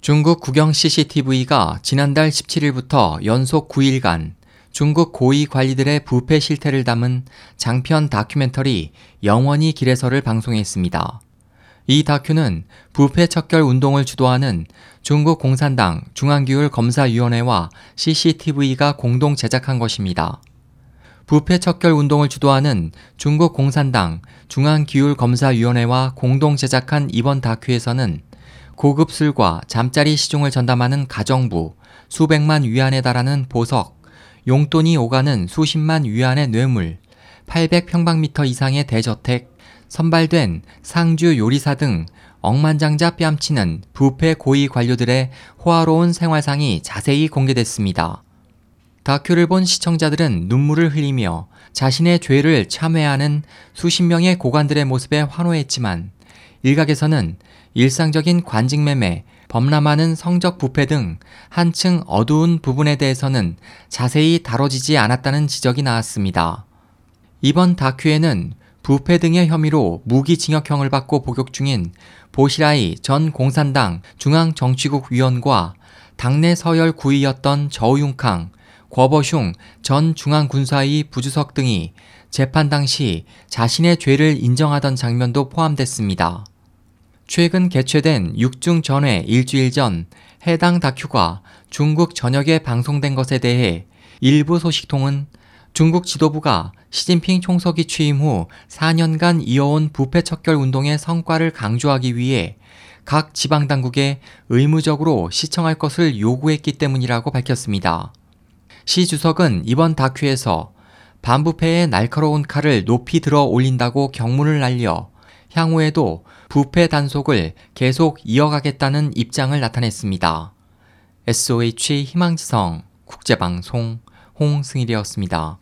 중국 국영 CCTV가 지난달 17일부터 연속 9일간 중국 고위 관리들의 부패 실태를 담은 장편 다큐멘터리 영원히 길에서를 방송했습니다. 이 다큐는 부패 척결 운동을 주도하는 중국 공산당 중앙기율 검사위원회와 CCTV가 공동 제작한 것입니다. 부패 척결 운동을 주도하는 중국 공산당 중앙기율 검사위원회와 공동 제작한 이번 다큐에서는 고급 술과 잠자리 시중을 전담하는 가정부, 수백만 위안에 달하는 보석, 용돈이 오가는 수십만 위안의 뇌물, 800평방미터 이상의 대저택, 선발된 상주 요리사 등 억만장자 뺨치는 부패 고위 관료들의 호화로운 생활상이 자세히 공개됐습니다. 다큐를 본 시청자들은 눈물을 흘리며 자신의 죄를 참회하는 수십 명의 고관들의 모습에 환호했지만 일각에서는 일상적인 관직매매, 범람하는 성적 부패 등 한층 어두운 부분에 대해서는 자세히 다뤄지지 않았다는 지적이 나왔습니다. 이번 다큐에는 부패 등의 혐의로 무기징역형을 받고 복역 중인 보시라이 전 공산당 중앙정치국 위원과 당내 서열 9위였던 저우융캉, 궈버슝 전 중앙군사위 부주석 등이 재판 당시 자신의 죄를 인정하던 장면도 포함됐습니다. 최근 개최된 6중 전회 일주일 전 해당 다큐가 중국 전역에 방송된 것에 대해 일부 소식통은 중국 지도부가 시진핑 총석이 취임 후 4년간 이어온 부패 척결 운동의 성과를 강조하기 위해 각 지방 당국에 의무적으로 시청할 것을 요구했기 때문이라고 밝혔습니다. 시 주석은 이번 다큐에서 반부패의 날카로운 칼을 높이 들어 올린다고 경문을 날려 향후에도 부패 단속을 계속 이어가겠다는 입장을 나타냈습니다. SOH 희망지성 국제방송 홍승일이었습니다.